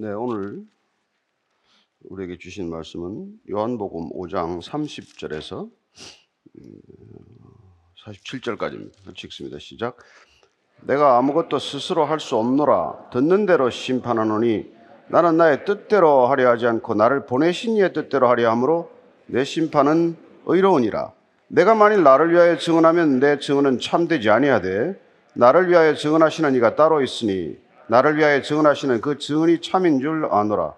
네, 오늘 우리에게 주신 말씀은 요한복음 5장 30절에서 47절까지입니다. 읽습니다. 시작. 내가 아무것도 스스로 할 수 없노라 듣는 대로 심판하노니 나는 나의 뜻대로 하려 하지 않고 나를 보내신 이의 뜻대로 하려 함으로 내 심판은 의로우니라. 내가 만일 나를 위하여 증언하면 내 증언은 참되지 아니하되 나를 위하여 증언하시는 이가 따로 있으니 나를 위하여 증언하시는 그 증언이 참인 줄 아노라.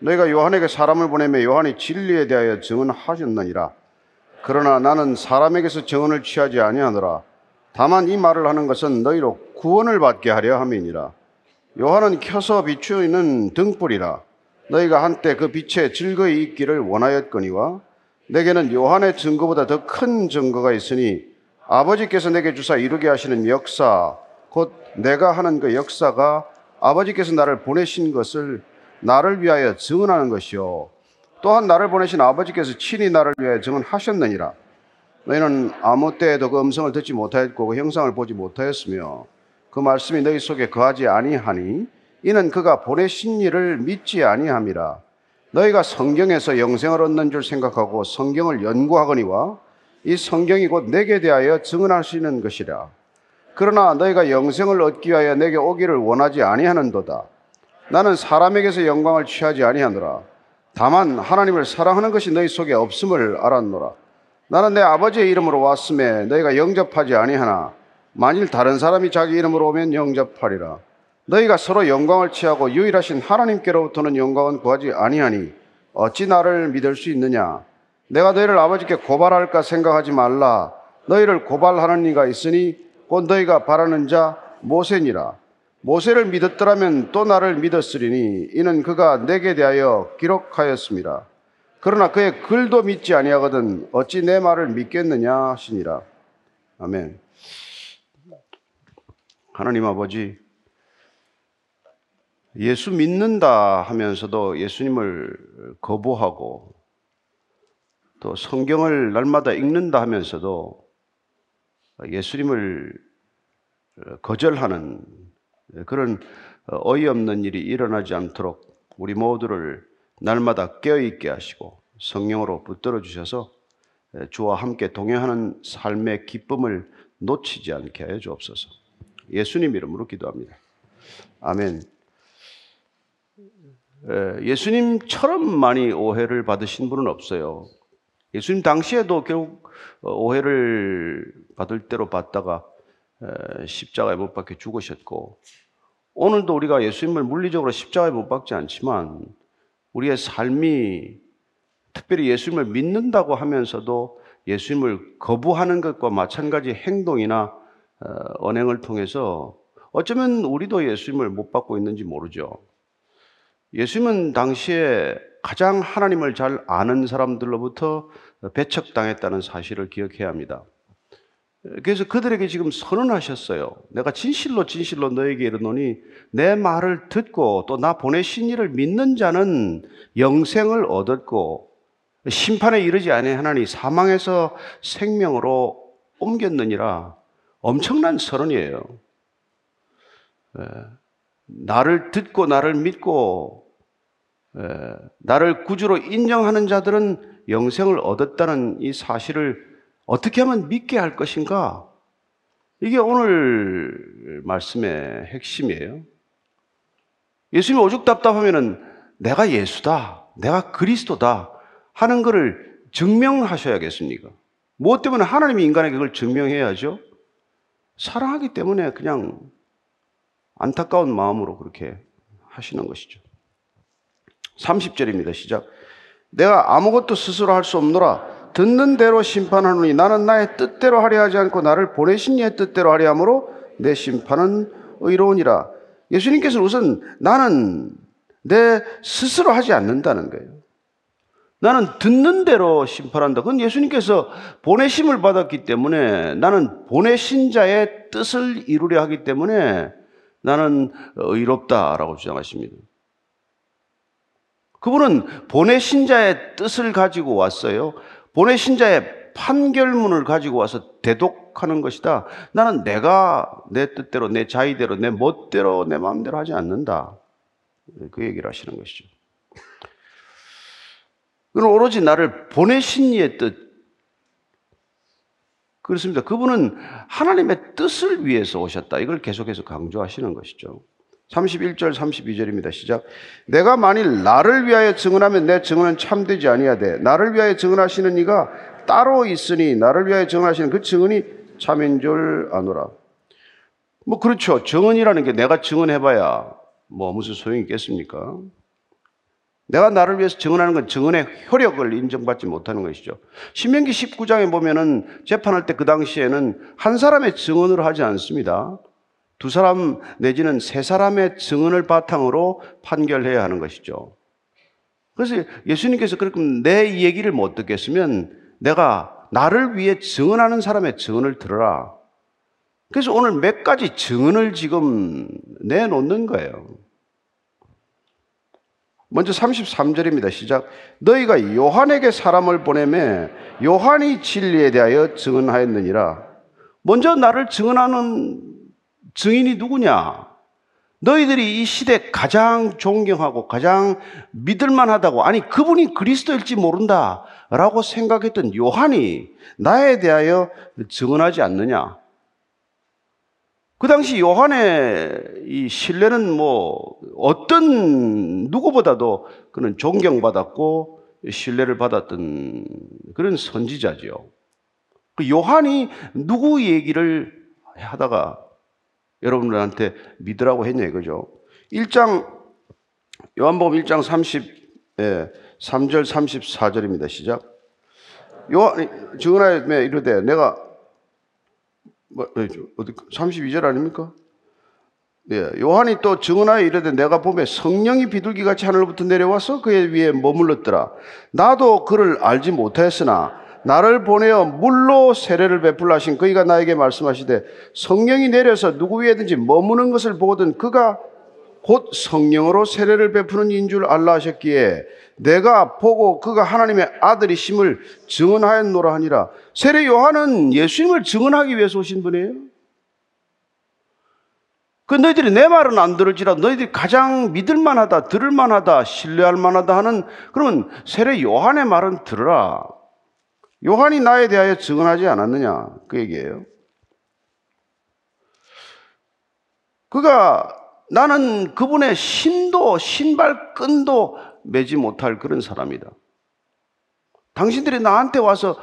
너희가 요한에게 사람을 보내며 요한이 진리에 대하여 증언하셨느니라. 그러나 나는 사람에게서 증언을 취하지 아니하노라. 다만 이 말을 하는 것은 너희로 구원을 받게 하려 함이니라. 요한은 켜서 비추는 등불이라. 너희가 한때 그 빛에 즐거이 있기를 원하였거니와 내게는 요한의 증거보다 더 큰 증거가 있으니 아버지께서 내게 주사 이루게 하시는 역사 곧 내가 하는 그 역사가 아버지께서 나를 보내신 것을 나를 위하여 증언하는 것이요. 또한 나를 보내신 아버지께서 친히 나를 위하여 증언하셨느니라. 너희는 아무 때에도 그 음성을 듣지 못하였고 그 형상을 보지 못하였으며 그 말씀이 너희 속에 거하지 아니하니 이는 그가 보내신 일을 믿지 아니함이라. 너희가 성경에서 영생을 얻는 줄 생각하고 성경을 연구하거니와 이 성경이 곧 내게 대하여 증언하시는 것이라. 그러나 너희가 영생을 얻기 위하여 내게 오기를 원하지 아니하는도다. 나는 사람에게서 영광을 취하지 아니하노라. 다만 하나님을 사랑하는 것이 너희 속에 없음을 알았노라. 나는 내 아버지의 이름으로 왔음에 너희가 영접하지 아니하나 만일 다른 사람이 자기 이름으로 오면 영접하리라. 너희가 서로 영광을 취하고 유일하신 하나님께로부터는 영광은 구하지 아니하니 어찌 나를 믿을 수 있느냐? 내가 너희를 아버지께 고발할까 생각하지 말라. 너희를 고발하는 이가 있으니 곧 너희가 바라는 자 모세니라. 모세를 믿었더라면 또 나를 믿었으리니 이는 그가 내게 대하여 기록하였습니다. 그러나 그의 글도 믿지 아니하거든 어찌 내 말을 믿겠느냐 하시니라. 아멘. 하나님 아버지 예수 믿는다 하면서도 예수님을 거부하고 또 성경을 날마다 읽는다 하면서도 예수님을 거절하는 그런 어이없는 일이 일어나지 않도록 우리 모두를 날마다 깨어있게 하시고 성령으로 붙들어 주셔서 주와 함께 동행하는 삶의 기쁨을 놓치지 않게 하여 주옵소서. 예수님 이름으로 기도합니다. 아멘. 예수님처럼 많이 오해를 받으신 분은 없어요. 예수님 당시에도 결국 오해를 받을 대로 받다가 십자가에 못 박혀 죽으셨고 오늘도 우리가 예수님을 물리적으로 십자가에 못 박지 않지만 우리의 삶이 특별히 예수님을 믿는다고 하면서도 예수님을 거부하는 것과 마찬가지 행동이나 어, 언행을 통해서 어쩌면 우리도 예수님을 못 받고 있는지 모르죠. 예수님은 당시에 가장 하나님을 잘 아는 사람들로부터 배척당했다는 사실을 기억해야 합니다. 그래서 그들에게 지금 선언하셨어요. 내가 진실로 진실로 너에게 이르노니 내 말을 듣고 또 나 보내신 이를 믿는 자는 영생을 얻었고 심판에 이르지 아니하나니 사망에서 생명으로 옮겼느니라. 엄청난 선언이에요. 나를 듣고 나를 믿고 나를 구주로 인정하는 자들은 영생을 얻었다는 이 사실을 어떻게 하면 믿게 할 것인가? 이게 오늘 말씀의 핵심이에요. 예수님이 오죽 답답하면은 내가 예수다, 내가 그리스도다 하는 것을 증명하셔야겠습니까? 무엇 때문에 하나님이 인간에게 그걸 증명해야죠? 사랑하기 때문에 그냥 안타까운 마음으로 그렇게 하시는 것이죠. 30절입니다. 시작. 내가 아무것도 스스로 할 수 없노라. 듣는 대로 심판하노니 나는 나의 뜻대로 하려 하지 않고 나를 보내신 이의 뜻대로 하려 함으로 내 심판은 의로우니라. 예수님께서는 우선 나는 내 스스로 하지 않는다는 거예요. 나는 듣는 대로 심판한다. 그건 예수님께서 보내심을 받았기 때문에 나는 보내신 자의 뜻을 이루려 하기 때문에 나는 의롭다라고 주장하십니다. 그분은 보내신 자의 뜻을 가지고 왔어요. 보내신 자의 판결문을 가지고 와서 대독하는 것이다. 나는 내가 내 뜻대로, 내 자의대로, 내 멋대로, 내 마음대로 하지 않는다. 그 얘기를 하시는 것이죠. 그는 오로지 나를 보내신 이의 뜻. 그렇습니다. 그분은 하나님의 뜻을 위해서 오셨다. 이걸 계속해서 강조하시는 것이죠. 31절 32절입니다. 시작. 내가 만일 나를 위하여 증언하면 내 증언은 참되지 아니하되 나를 위하여 증언하시는 이가 따로 있으니 나를 위하여 증언하시는 그 증언이 참인 줄 아노라. 뭐 그렇죠. 증언이라는 게 내가 증언해봐야 뭐 무슨 소용이 있겠습니까? 내가 나를 위해서 증언하는 건 증언의 효력을 인정받지 못하는 것이죠. 신명기 19장에 보면은 재판할 때 그 당시에는 한 사람의 증언으로 하지 않습니다. 두 사람 내지는 세 사람의 증언을 바탕으로 판결해야 하는 것이죠. 그래서 예수님께서 그렇게 내 얘기를 못 듣겠으면 내가 나를 위해 증언하는 사람의 증언을 들어라. 그래서 오늘 몇 가지 증언을 지금 내놓는 거예요. 먼저 33절입니다. 시작. 너희가 요한에게 사람을 보내매 요한이 진리에 대하여 증언하였느니라. 먼저 나를 증언하는 증인이 누구냐? 너희들이 이 시대 가장 존경하고 가장 믿을만 하다고 아니 그분이 그리스도일지 모른다 라고 생각했던 요한이 나에 대하여 증언하지 않느냐? 그 당시 요한의 이 신뢰는 뭐 어떤 누구보다도 그는 존경받았고 신뢰를 받았던 그런 선지자지요. 그 요한이 누구 얘기를 하다가 여러분들한테 믿으라고 했냐 이거죠. 1장 요한복음 1장 30 예, 3절 34절입니다. 시작. 요한 증언하여 이르되 내가 뭐, 예, 어디 32절 아닙니까? 예, 요한이 또 증언하여 이르되 내가 보매 성령이 비둘기 같이 하늘로부터 내려와서 그의 위에 머물렀더라. 나도 그를 알지 못하였으나 나를 보내어 물로 세례를 베풀라 하신 그이가 나에게 말씀하시되 성령이 내려서 누구 위에든지 머무는 것을 보거든 그가 곧 성령으로 세례를 베푸는 인 줄 알라 하셨기에 내가 보고 그가 하나님의 아들이심을 증언하였노라 하니라. 세례 요한은 예수님을 증언하기 위해서 오신 분이에요. 그 너희들이 내 말은 안 들을지라 너희들이 가장 믿을 만하다, 들을 만하다, 신뢰할 만하다 하는 그러면 세례 요한의 말은 들으라. 요한이 나에 대하여 증언하지 않았느냐? 그 얘기예요. 그가 나는 그분의 신도, 신발끈도 매지 못할 그런 사람이다. 당신들이 나한테 와서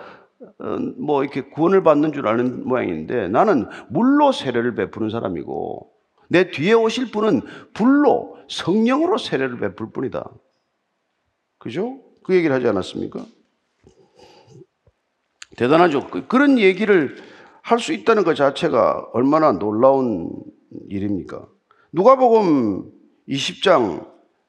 어, 뭐 이렇게 구원을 받는 줄 아는 모양인데 나는 물로 세례를 베푸는 사람이고 내 뒤에 오실 분은 불로 성령으로 세례를 베풀 뿐이다. 그죠? 그 얘기를 하지 않았습니까? 대단하죠. 그, 그런 얘기를 할 수 있다는 것 자체가 얼마나 놀라운 일입니까? 누가복음 20장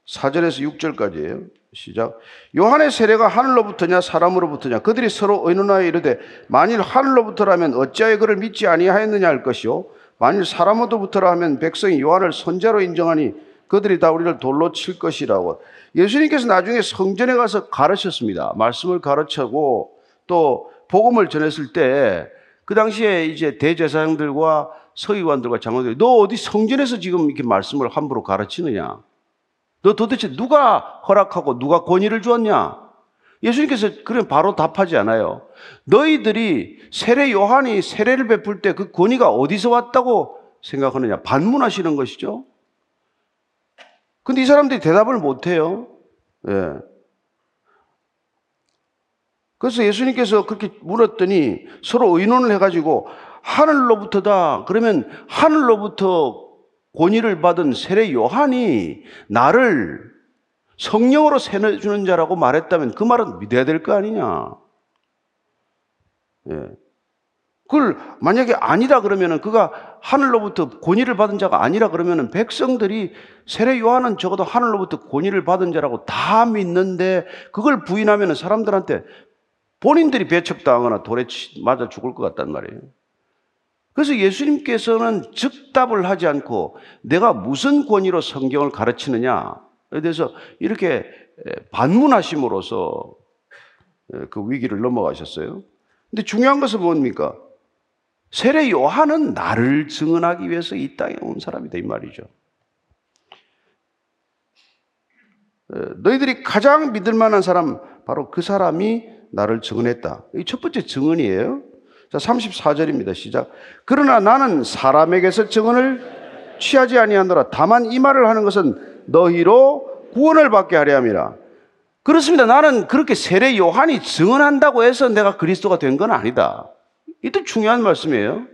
4절에서 6절까지예요. 시작. 요한의 세례가 하늘로부터냐 사람으로부터냐 그들이 서로 의논하여 이르되 만일 하늘로부터라면 어찌하여 그를 믿지 아니하였느냐 할 것이요 만일 사람으로부터라 하면 백성이 요한을 선자로 인정하니 그들이 다 우리를 돌로 칠 것이라고 예수님께서 나중에 성전에 가서 가르쳤습니다. 말씀을 가르치고 또 복음을 전했을 때 그 당시에 이제 대제사장들과 서기관들과 장로들이 너 어디 성전에서 지금 이렇게 말씀을 함부로 가르치느냐? 너 도대체 누가 허락하고 누가 권위를 주었냐? 예수님께서 그럼 바로 답하지 않아요. 너희들이 세례 요한이 세례를 베풀 때 그 권위가 어디서 왔다고 생각하느냐? 반문하시는 것이죠. 근데 이 사람들이 대답을 못 해요. 예. 그래서 예수님께서 그렇게 물었더니 서로 의논을 해가지고 하늘로부터다. 그러면 하늘로부터 권위를 받은 세례 요한이 나를 성령으로 세뇌 주는 자라고 말했다면 그 말은 믿어야 될 거 아니냐. 예. 그걸 만약에 아니다 그러면은 그가 하늘로부터 권위를 받은 자가 아니라 그러면은 백성들이 세례 요한은 적어도 하늘로부터 권위를 받은 자라고 다 믿는데 그걸 부인하면은 사람들한테 본인들이 배척당하거나 돌에 맞아 죽을 것 같단 말이에요. 그래서 예수님께서는 즉답을 하지 않고 내가 무슨 권위로 성경을 가르치느냐에 대해서 이렇게 반문하심으로써 그 위기를 넘어가셨어요. 근데 중요한 것은 뭡니까? 세례 요한은 나를 증언하기 위해서 이 땅에 온 사람이다 이 말이죠. 너희들이 가장 믿을 만한 사람 바로 그 사람이 나를 증언했다. 이 첫 번째 증언이에요. 자, 34절입니다. 시작. 그러나 나는 사람에게서 증언을 취하지 아니하노라. 다만 이 말을 하는 것은 너희로 구원을 받게 하려 함이라. 그렇습니다. 나는 그렇게 세례 요한이 증언한다고 해서 내가 그리스도가 된 건 아니다. 이도 중요한 말씀이에요.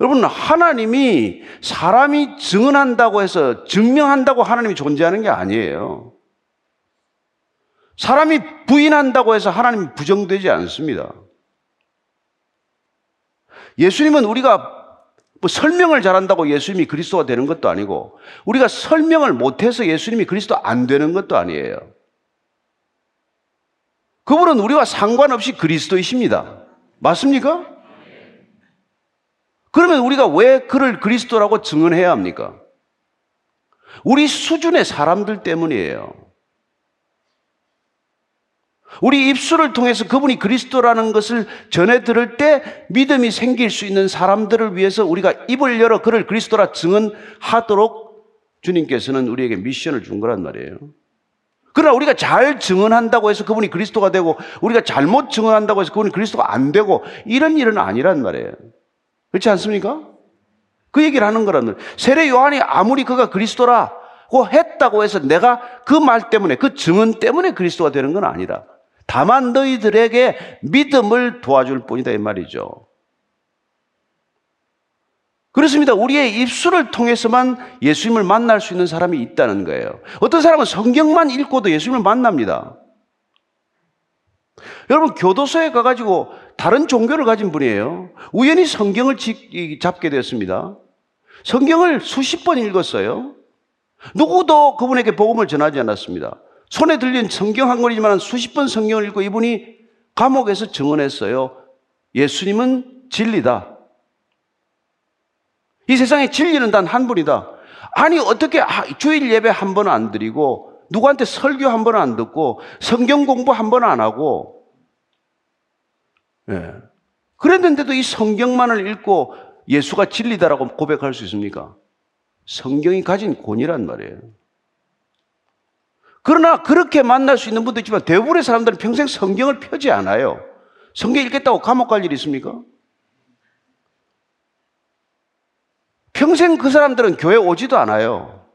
여러분, 하나님이 사람이 증언한다고 해서 증명한다고 하나님이 존재하는 게 아니에요. 사람이 부인한다고 해서 하나님이 부정되지 않습니다. 예수님은 우리가 뭐 설명을 잘한다고 예수님이 그리스도가 되는 것도 아니고 우리가 설명을 못해서 예수님이 그리스도 안 되는 것도 아니에요. 그분은 우리와 상관없이 그리스도이십니다. 맞습니까? 그러면 우리가 왜 그를 그리스도라고 증언해야 합니까? 우리 수준의 사람들 때문이에요. 우리 입술을 통해서 그분이 그리스도라는 것을 전해 들을 때 믿음이 생길 수 있는 사람들을 위해서 우리가 입을 열어 그를 그리스도라 증언하도록 주님께서는 우리에게 미션을 준 거란 말이에요. 그러나 우리가 잘 증언한다고 해서 그분이 그리스도가 되고 우리가 잘못 증언한다고 해서 그분이 그리스도가 안 되고 이런 일은 아니란 말이에요. 그렇지 않습니까? 그 얘기를 하는 거란 말이에요. 세례 요한이 아무리 그가 그리스도라고 했다고 해서 내가 그 말 때문에 그 증언 때문에 그리스도가 되는 건 아니라 다만 너희들에게 믿음을 도와줄 뿐이다 이 말이죠. 그렇습니다. 우리의 입술을 통해서만 예수님을 만날 수 있는 사람이 있다는 거예요. 어떤 사람은 성경만 읽고도 예수님을 만납니다. 여러분, 교도소에 가가지고 다른 종교를 가진 분이에요. 우연히 성경을 잡게 되었습니다. 성경을 수십 번 읽었어요. 누구도 그분에게 복음을 전하지 않았습니다. 손에 들린 성경 한 권이지만 수십 번 성경을 읽고 이분이 감옥에서 증언했어요. 예수님은 진리다. 이 세상에 진리는 단 한 분이다. 아니, 어떻게 주일 예배 한 번 안 드리고, 누구한테 설교 한 번 안 듣고, 성경 공부 한 번 안 하고, 예. 그랬는데도 이 성경만을 읽고 예수가 진리다라고 고백할 수 있습니까? 성경이 가진 권이란 말이에요. 그러나 그렇게 만날 수 있는 분도 있지만 대부분의 사람들은 평생 성경을 펴지 않아요. 성경 읽겠다고 감옥 갈 일이 있습니까? 평생 그 사람들은 교회 오지도 않아요.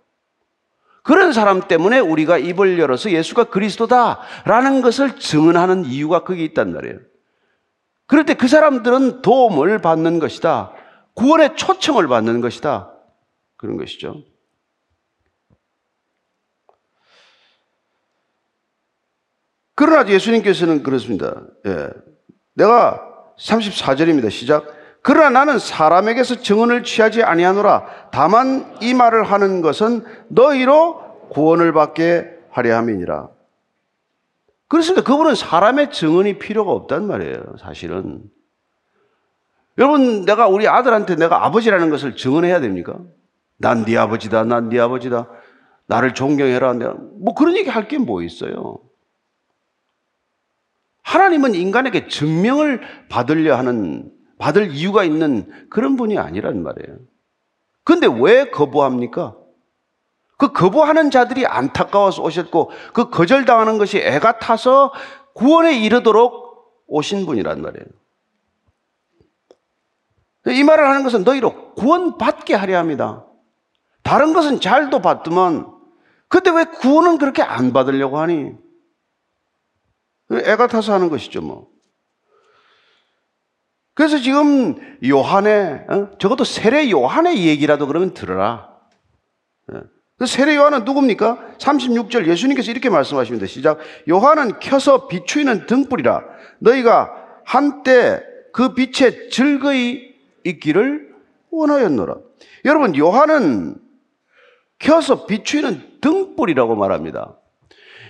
그런 사람 때문에 우리가 입을 열어서 예수가 그리스도다라는 것을 증언하는 이유가 거기 있단 말이에요. 그럴 때 그 사람들은 도움을 받는 것이다. 구원의 초청을 받는 것이다. 그런 것이죠. 그러나 예수님께서는 그렇습니다. 예. 내가 34절입니다. 시작. 그러나 나는 사람에게서 증언을 취하지 아니하노라. 다만 이 말을 하는 것은 너희로 구원을 받게 하려 함이니라. 그렇습니다. 그분은 사람의 증언이 필요가 없단 말이에요. 사실은. 여러분, 내가 우리 아들한테 내가 아버지라는 것을 증언해야 됩니까? 난 네 아버지다. 난 네 아버지다. 나를 존경해라. 뭐 그런 얘기 할 게 뭐 있어요. 하나님은 인간에게 증명을 받으려 하는, 받을 이유가 있는 그런 분이 아니란 말이에요. 근데 왜 거부합니까? 그 거부하는 자들이 안타까워서 오셨고, 그 거절당하는 것이 애가 타서 구원에 이르도록 오신 분이란 말이에요. 이 말을 하는 것은 너희로 구원받게 하려 합니다. 다른 것은 잘도 받더만, 근데 왜 구원은 그렇게 안 받으려고 하니? 애가 타서 하는 것이죠, 뭐. 그래서 지금 요한의, 어? 적어도 세례 요한의 얘기라도 그러면 들어라. 예. 그 세례 요한은 누굽니까? 36절 예수님께서 이렇게 말씀하십니다. 시작. 요한은 켜서 비추이는 등불이라. 너희가 한때 그 빛에 즐거이 있기를 원하였노라. 여러분, 요한은 켜서 비추이는 등불이라고 말합니다.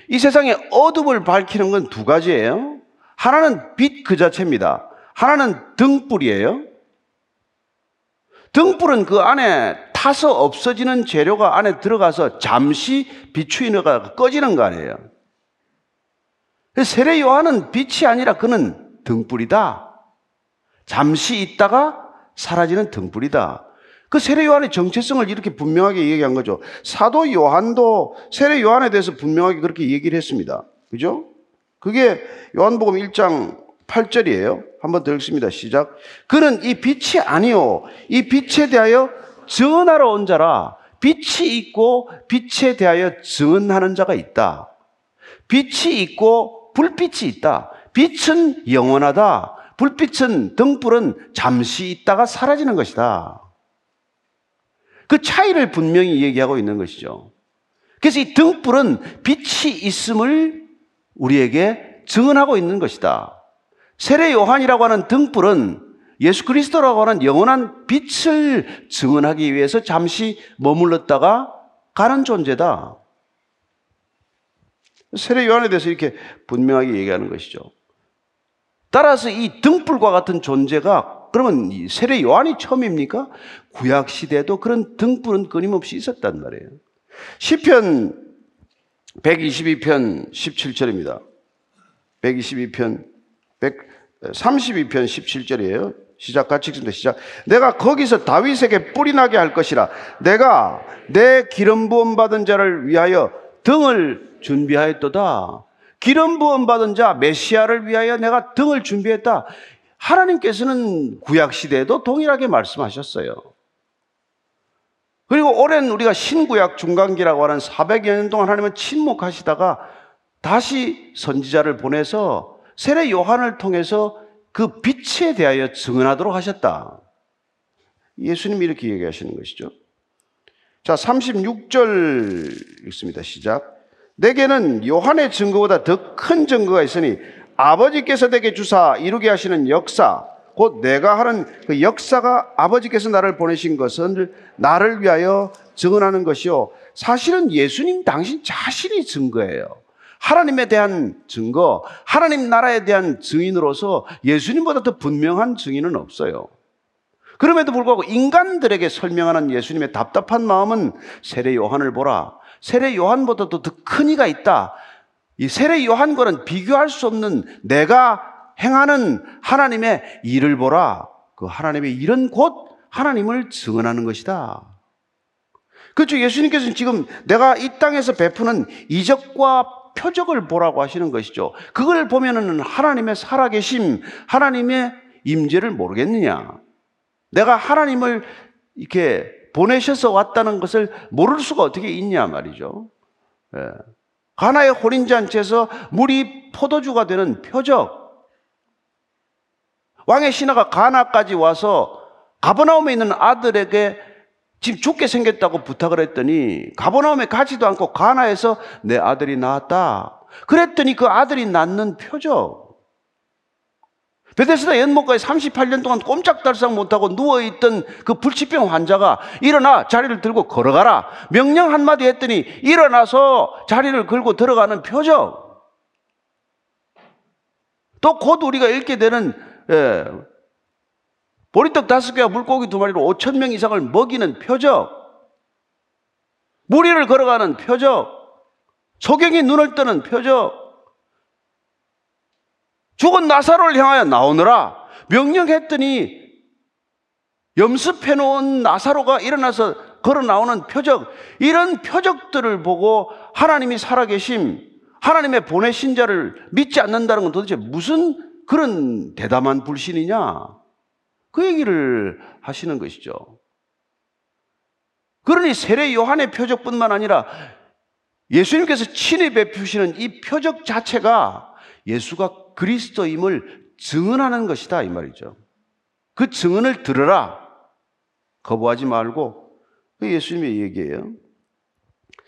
이 세상에 어둠을 밝히는 건 두 가지예요. 하나는 빛 그 자체입니다. 하나는 등불이에요. 등불은 그 안에 타서 없어지는 재료가 안에 들어가서 잠시 비추이너가 꺼지는 거 아니에요. 세례 요한은 빛이 아니라 그는 등불이다. 잠시 있다가 사라지는 등불이다. 그 세례 요한의 정체성을 이렇게 분명하게 얘기한 거죠. 사도 요한도 세례 요한에 대해서 분명하게 그렇게 얘기를 했습니다. 그죠? 그게 요한복음 1장 8절이에요. 한번 더 읽습니다. 시작. 그는 이 빛이 아니요. 이 빛에 대하여 증언하러 온 자라. 빛이 있고 빛에 대하여 증언하는 자가 있다. 빛이 있고 불빛이 있다. 빛은 영원하다. 불빛은 등불은 잠시 있다가 사라지는 것이다. 그 차이를 분명히 얘기하고 있는 것이죠. 그래서 이 등불은 빛이 있음을 우리에게 증언하고 있는 것이다. 세례 요한이라고 하는 등불은 예수 그리스도라고 하는 영원한 빛을 증언하기 위해서 잠시 머물렀다가 가는 존재다. 세례 요한에 대해서 이렇게 분명하게 얘기하는 것이죠. 따라서 이 등불과 같은 존재가 그러면 세례 요한이 처음입니까? 구약 시대에도 그런 등불은 끊임없이 있었단 말이에요. 시편 122편 17절입니다. 122편 132편 17절이에요. 시작 같이 읽습니다. 시작. 내가 거기서 다윗에게 뿌리 나게 할 것이라. 내가 내 기름 부음 받은 자를 위하여 등을 준비하였도다. 기름 부음 받은 자 메시아를 위하여 내가 등을 준비했다. 하나님께서는 구약 시대에도 동일하게 말씀하셨어요. 그리고 오랜 우리가 신구약 중간기라고 하는 400여 년 동안 하나님은 침묵하시다가 다시 선지자를 보내서 세례 요한을 통해서 그 빛에 대하여 증언하도록 하셨다. 예수님이 이렇게 얘기하시는 것이죠. 자, 36절 읽습니다. 시작. 내게는 요한의 증거보다 더 큰 증거가 있으니 아버지께서 내게 주사 이루게 하시는 역사, 곧 내가 하는 그 역사가 아버지께서 나를 보내신 것은 나를 위하여 증언하는 것이요. 사실은 예수님 당신 자신이 증거예요. 하나님에 대한 증거, 하나님 나라에 대한 증인으로서 예수님보다 더 분명한 증인은 없어요. 그럼에도 불구하고 인간들에게 설명하는 예수님의 답답한 마음은 세례 요한을 보라. 세례 요한보다도 더 큰 이가 있다. 이 세례 요한과는 비교할 수 없는 내가 행하는 하나님의 일을 보라. 그 하나님의 일은 곧 하나님을 증언하는 것이다. 그렇죠. 예수님께서는 지금 내가 이 땅에서 베푸는 이적과 표적을 보라고 하시는 것이죠. 그걸 보면은 하나님의 살아계심, 하나님의 임재를 모르겠느냐. 내가 하나님을 이렇게 보내셔서 왔다는 것을 모를 수가 어떻게 있냐 말이죠. 예. 가나의 호린잔치에서 물이 포도주가 되는 표적. 왕의 신하가 가나까지 와서 가버나움에 있는 아들에게 지금 죽게 생겼다고 부탁을 했더니 가버나움에 가지도 않고 가나에서 내 아들이 나왔다. 그랬더니 그 아들이 낳는 표적. 베데스다 연못가에 38년 동안 꼼짝달싹 못하고 누워있던 그 불치병 환자가 일어나 자리를 들고 걸어가라. 명령 한마디 했더니 일어나서 자리를 걸고 들어가는 표적. 또곧 우리가 읽게 되는 예, 보리떡 다섯 개와 물고기 두 마리로 5천 명 이상을 먹이는 표적. 무리를 걸어가는 표적. 소경이 눈을 뜨는 표적. 죽은 나사로를 향하여 나오느라 명령했더니 염습해 놓은 나사로가 일어나서 걸어 나오는 표적, 이런 표적들을 보고 하나님이 살아계심, 하나님의 보내신 자를 믿지 않는다는 건 도대체 무슨 그런 대담한 불신이냐? 그 얘기를 하시는 것이죠. 그러니 세례 요한의 표적뿐만 아니라 예수님께서 친히 베푸시는 이 표적 자체가 예수가 그리스도임을 증언하는 것이다 이 말이죠. 그 증언을 들으라. 거부하지 말고 그 예수님의 얘기예요.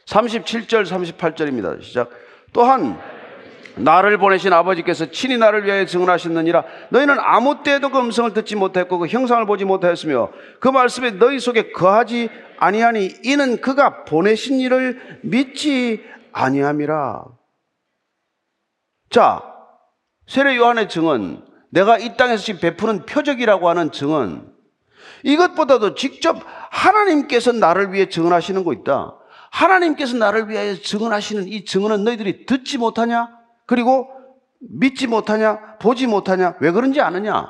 37절 38절입니다. 시작. 또한 나를 보내신 아버지께서 친히 나를 위하여 증언하셨느니라 너희는 아무 때도 그 음성을 듣지 못했고 그 형상을 보지 못하였으며 그 말씀에 너희 속에 거하지 아니하니 이는 그가 보내신 일을 믿지 아니함이라. 자, 세례 요한의 증언, 내가 이 땅에서 지금 베푸는 표적이라고 하는 증언, 이것보다도 직접 하나님께서 나를 위해 증언하시는 거 있다. 하나님께서 나를 위하여 증언하시는 이 증언은 너희들이 듣지 못하냐? 그리고 믿지 못하냐? 보지 못하냐? 왜 그런지 아느냐?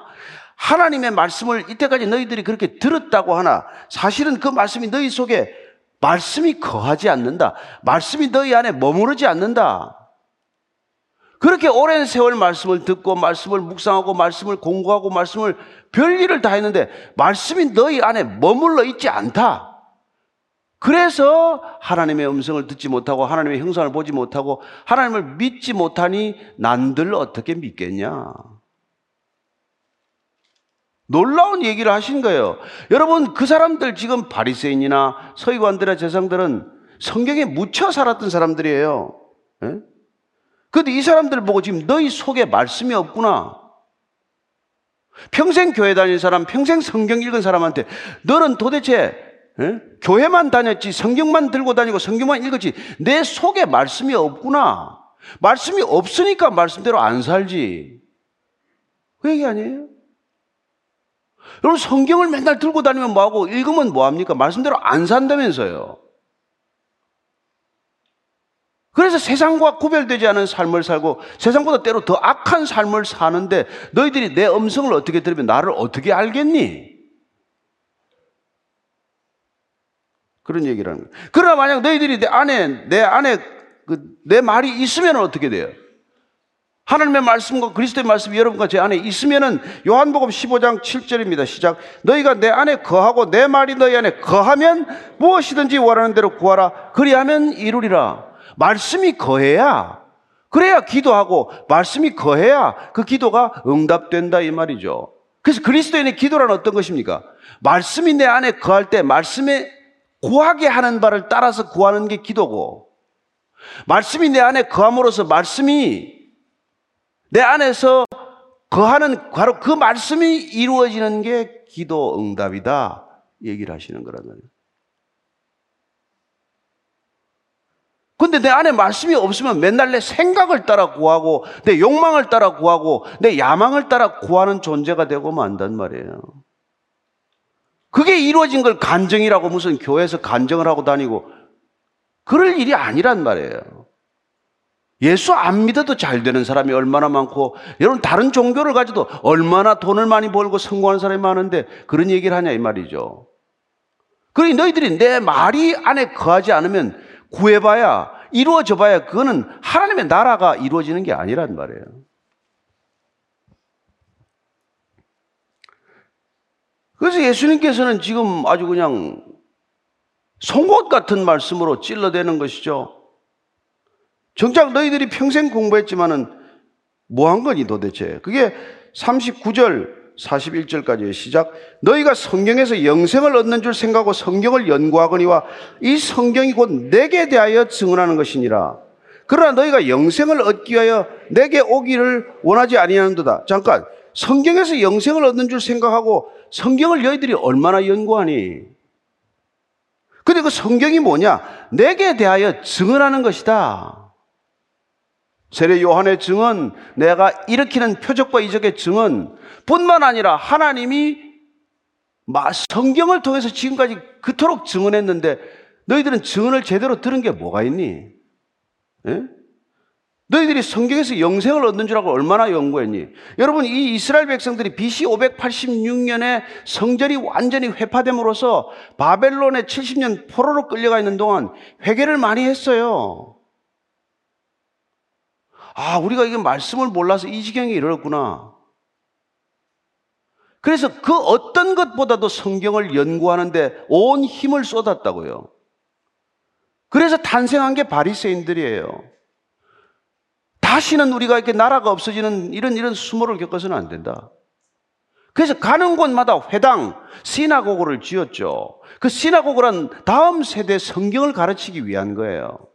하나님의 말씀을 이때까지 너희들이 그렇게 들었다고 하나 사실은 그 말씀이 너희 속에 말씀이 거하지 않는다. 말씀이 너희 안에 머무르지 않는다. 그렇게 오랜 세월 말씀을 듣고 말씀을 묵상하고 말씀을 공부하고 말씀을 별일을 다 했는데 말씀이 너희 안에 머물러 있지 않다. 그래서 하나님의 음성을 듣지 못하고 하나님의 형상을 보지 못하고 하나님을 믿지 못하니 난들 어떻게 믿겠냐? 놀라운 얘기를 하신 거예요. 여러분 그 사람들 지금 바리새인이나 서기관들의 재상들은 성경에 묻혀 살았던 사람들이에요. 예? 근데 이 사람들 보고 지금 너희 속에 말씀이 없구나. 평생 교회 다닌 사람, 평생 성경 읽은 사람한테 너는 도대체 에? 교회만 다녔지 성경만 들고 다니고 성경만 읽었지 내 속에 말씀이 없구나. 말씀이 없으니까 말씀대로 안 살지. 그 얘기 아니에요? 여러분 성경을 맨날 들고 다니면 뭐하고 읽으면 뭐합니까? 말씀대로 안 산다면서요. 그래서 세상과 구별되지 않은 삶을 살고 세상보다 때로 더 악한 삶을 사는데 너희들이 내 음성을 어떻게 들으면 나를 어떻게 알겠니? 그런 얘기를 하는 거예요. 그러나 만약 너희들이 내 안에, 내 안에 그, 내 말이 있으면 어떻게 돼요? 하나님의 말씀과 그리스도의 말씀이 여러분과 제 안에 있으면은 요한복음 15장 7절입니다. 시작. 너희가 내 안에 거하고 내 말이 너희 안에 거하면 무엇이든지 원하는 대로 구하라. 그리하면 이루리라. 말씀이 거해야 그래야 기도하고 말씀이 거해야 그 기도가 응답된다 이 말이죠. 그래서 그리스도인의 기도란 어떤 것입니까? 말씀이 내 안에 거할 때 말씀에 구하게 하는 바를 따라서 구하는 게 기도고 말씀이 내 안에 거함으로써 말씀이 내 안에서 거하는 바로 그 말씀이 이루어지는 게 기도 응답이다 얘기를 하시는 거란 말이에요. 근데 내 안에 말씀이 없으면 맨날 내 생각을 따라 구하고, 내 욕망을 따라 구하고, 내 야망을 따라 구하는 존재가 되고 만단 말이에요. 그게 이루어진 걸 간정이라고 무슨 교회에서 간정을 하고 다니고, 그럴 일이 아니란 말이에요. 예수 안 믿어도 잘 되는 사람이 얼마나 많고, 여러분 다른 종교를 가지도 얼마나 돈을 많이 벌고 성공하는 사람이 많은데 그런 얘기를 하냐 이 말이죠. 그러니 너희들이 내 말이 안에 거하지 않으면 구해봐야 이루어져 봐야 그거는 하나님의 나라가 이루어지는 게 아니란 말이에요. 그래서 예수님께서는 지금 아주 그냥 송곳 같은 말씀으로 찔러대는 것이죠. 정작 너희들이 평생 공부했지만은 뭐 한 거니 도대체? 그게 39절 41절까지의 시작. 너희가 성경에서 영생을 얻는 줄 생각하고 성경을 연구하거니와 이 성경이 곧 내게 대하여 증언하는 것이니라. 그러나 너희가 영생을 얻기 위하여 내게 오기를 원하지 아니하는도다. 잠깐. 성경에서 영생을 얻는 줄 생각하고 성경을 너희들이 얼마나 연구하니? 근데 그 성경이 뭐냐? 내게 대하여 증언하는 것이다. 세례 요한의 증언, 내가 일으키는 표적과 이적의 증언, 뿐만 아니라 하나님이 성경을 통해서 지금까지 그토록 증언했는데 너희들은 증언을 제대로 들은 게 뭐가 있니? 예? 너희들이 성경에서 영생을 얻는 줄 알고 얼마나 연구했니? 여러분, 이 이스라엘 백성들이 BC 586년에 성전이 완전히 회파됨으로써 바벨론에 70년 포로로 끌려가 있는 동안 회개를 많이 했어요. 아, 우리가 이게 말씀을 몰라서 이 지경에 이르렀구나. 그래서 그 어떤 것보다도 성경을 연구하는데 온 힘을 쏟았다고요. 그래서 탄생한 게 바리새인들이에요. 다시는 우리가 이렇게 나라가 없어지는 이런 이런 수모를 겪어서는 안 된다. 그래서 가는 곳마다 회당, 시나고고를 지었죠. 그 시나고고란 다음 세대 성경을 가르치기 위한 거예요.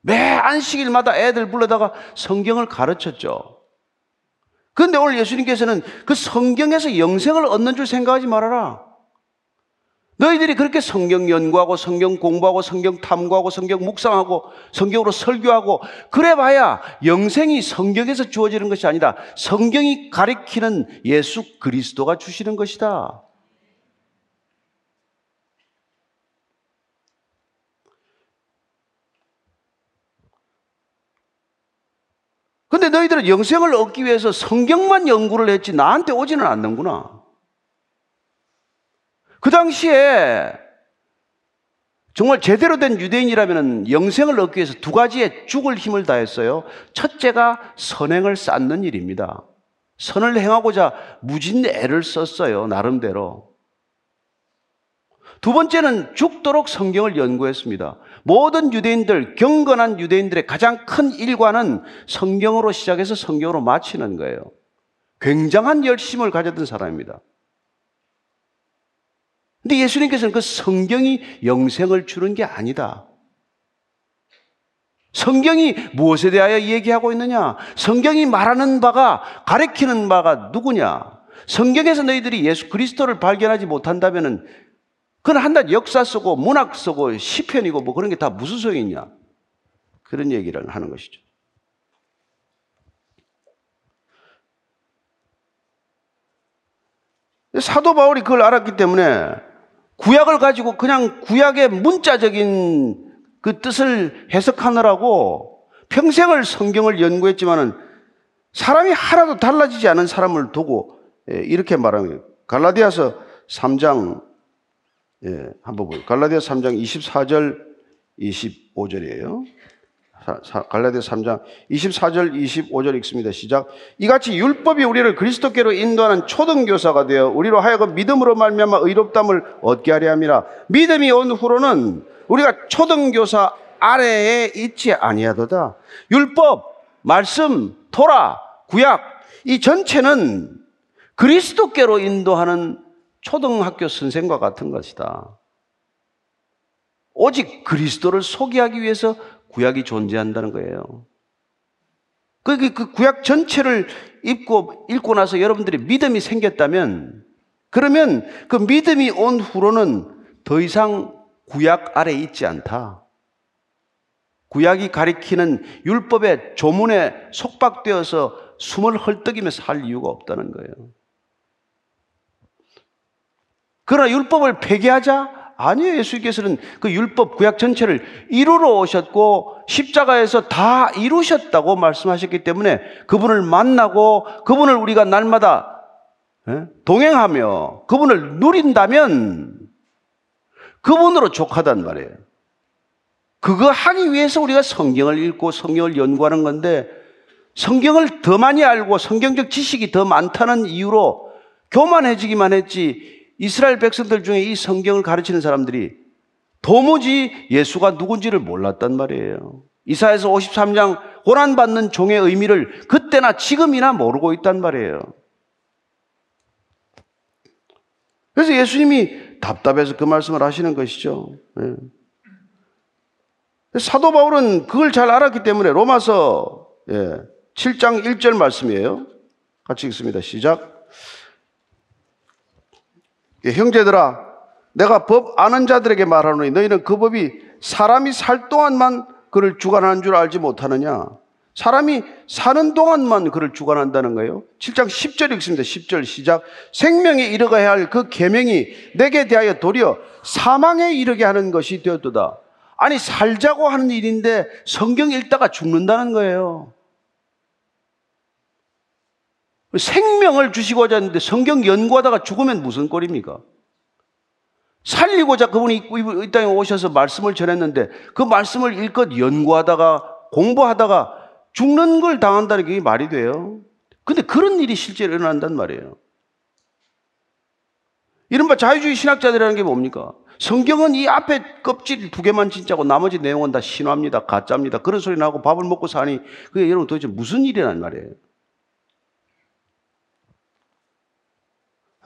매 안식일마다 애들 불러다가 성경을 가르쳤죠. 그런데 오늘 예수님께서는 그 성경에서 영생을 얻는 줄 생각하지 말아라. 너희들이 그렇게 성경 연구하고 성경 공부하고 성경 탐구하고 성경 묵상하고 성경으로 설교하고 그래 봐야 영생이 성경에서 주어지는 것이 아니다. 성경이 가리키는 예수 그리스도가 주시는 것이다. 근데 너희들은 영생을 얻기 위해서 성경만 연구를 했지 나한테 오지는 않는구나. 그 당시에 정말 제대로 된 유대인이라면 영생을 얻기 위해서 두 가지의 죽을 힘을 다했어요. 첫째가 선행을 쌓는 일입니다. 선을 행하고자 무진 애를 썼어요. 나름대로. 두 번째는 죽도록 성경을 연구했습니다. 모든 유대인들, 경건한 유대인들의 가장 큰 일과는 성경으로 시작해서 성경으로 마치는 거예요. 굉장한 열심을 가졌던 사람입니다. 근데 예수님께서는 그 성경이 영생을 주는 게 아니다. 성경이 무엇에 대하여 얘기하고 있느냐? 성경이 말하는 바가 가리키는 바가 누구냐? 성경에서 너희들이 예수 그리스도를 발견하지 못한다면은 그건 한낱 역사 쓰고 문학 쓰고 시편이고 뭐 그런 게 다 무슨 소용이 있냐? 그런 얘기를 하는 것이죠. 사도 바울이 그걸 알았기 때문에 구약을 가지고 그냥 구약의 문자적인 그 뜻을 해석하느라고 평생을 성경을 연구했지만은 사람이 하나도 달라지지 않은 사람을 두고 예, 이렇게 말합니다. 갈라디아서 3장 예, 한번 보요. 갈라디아 3장 24절 25절이에요. 갈라디아 3장 24절 25절 읽습니다. 시작. 이같이 율법이 우리를 그리스도께로 인도하는 초등 교사가 되어 우리로 하여금 믿음으로 말미암아 의롭담을 얻게 하려 함이라. 믿음이 온 후로는 우리가 초등 교사 아래에 있지 아니하도다. 율법, 말씀, 토라, 구약 이 전체는 그리스도께로 인도하는 초등학교 선생과 같은 것이다. 오직 그리스도를 소개하기 위해서 구약이 존재한다는 거예요. 그, 그, 그 구약 전체를 읽고, 읽고 나서 여러분들이 믿음이 생겼다면, 그러면 그 믿음이 온 후로는 더 이상 구약 아래 있지 않다. 구약이 가리키는 율법의 조문에 속박되어서 숨을 헐떡이며 살 이유가 없다는 거예요. 그러나 율법을 폐기하자? 아니에요. 예수께서는 그 율법 구약 전체를 이루러 오셨고 십자가에서 다 이루셨다고 말씀하셨기 때문에 그분을 만나고 그분을 우리가 날마다 예, 동행하며 그분을 누린다면 그분으로 족하단 말이에요. 그거 하기 위해서 우리가 성경을 읽고 성경을 연구하는 건데 성경을 더 많이 알고 성경적 지식이 더 많다는 이유로 교만해지기만 했지 이스라엘 백성들 중에 이 성경을 가르치는 사람들이 도무지 예수가 누군지를 몰랐단 말이에요. 이사에서 53장 고난받는 종의 의미를 그때나 지금이나 모르고 있단 말이에요. 그래서 예수님이 답답해서 그 말씀을 하시는 것이죠. 네. 사도 바울은 그걸 잘 알았기 때문에 로마서 7장 예, 1절 말씀이에요. 같이 읽습니다. 시작. 예, 형제들아, 내가 법 아는 자들에게 말하노니 너희는 그 법이 사람이 살 동안만 그를 주관하는 줄 알지 못하느냐? 사람이 사는 동안만 그를 주관한다는 거예요. 7장 10절 읽습니다. 10절 시작. 생명에 이르가야 할 그 계명이 내게 대하여 도리어 사망에 이르게 하는 것이 되었도다. 아니 살자고 하는 일인데 성경 읽다가 죽는다는 거예요. 생명을 주시고자 했는데 성경 연구하다가 죽으면 무슨 꼴입니까? 살리고자 그분이 이 땅에 오셔서 말씀을 전했는데 그 말씀을 일껏 연구하다가 공부하다가 죽는 걸 당한다는 게 말이 돼요. 근데 그런 일이 실제로 일어난단 말이에요. 이른바 자유주의 신학자들이라는 게 뭡니까? 성경은 이 앞에 껍질 두 개만 진짜고 나머지 내용은 다 신화입니다. 가짜입니다. 그런 소리 나고 밥을 먹고 사니 그게 여러분 도대체 무슨 일이란 말이에요.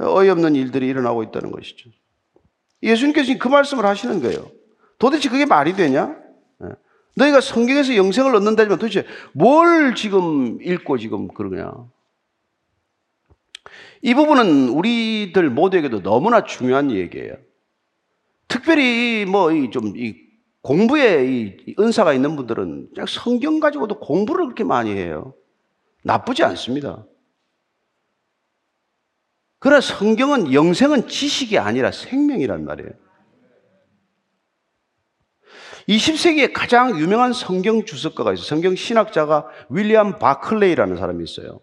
어이없는 일들이 일어나고 있다는 것이죠. 예수님께서 그 말씀을 하시는 거예요. 도대체 그게 말이 되냐? 예. 너희가 성경에서 영생을 얻는다지만 도대체 뭘 지금 읽고 지금 그러냐? 이 부분은 우리들 모두에게도 너무나 중요한 얘기예요. 특별히 뭐좀이 공부에 이 은사가 있는 분들은 성경 가지고도 공부를 그렇게 많이 해요. 나쁘지 않습니다. 그러나 성경은 영생은 지식이 아니라 생명이란 말이에요. 20세기에 가장 유명한 성경 주석가가 있어요. 성경 신학자가 윌리엄 바클레이라는 사람이 있어요.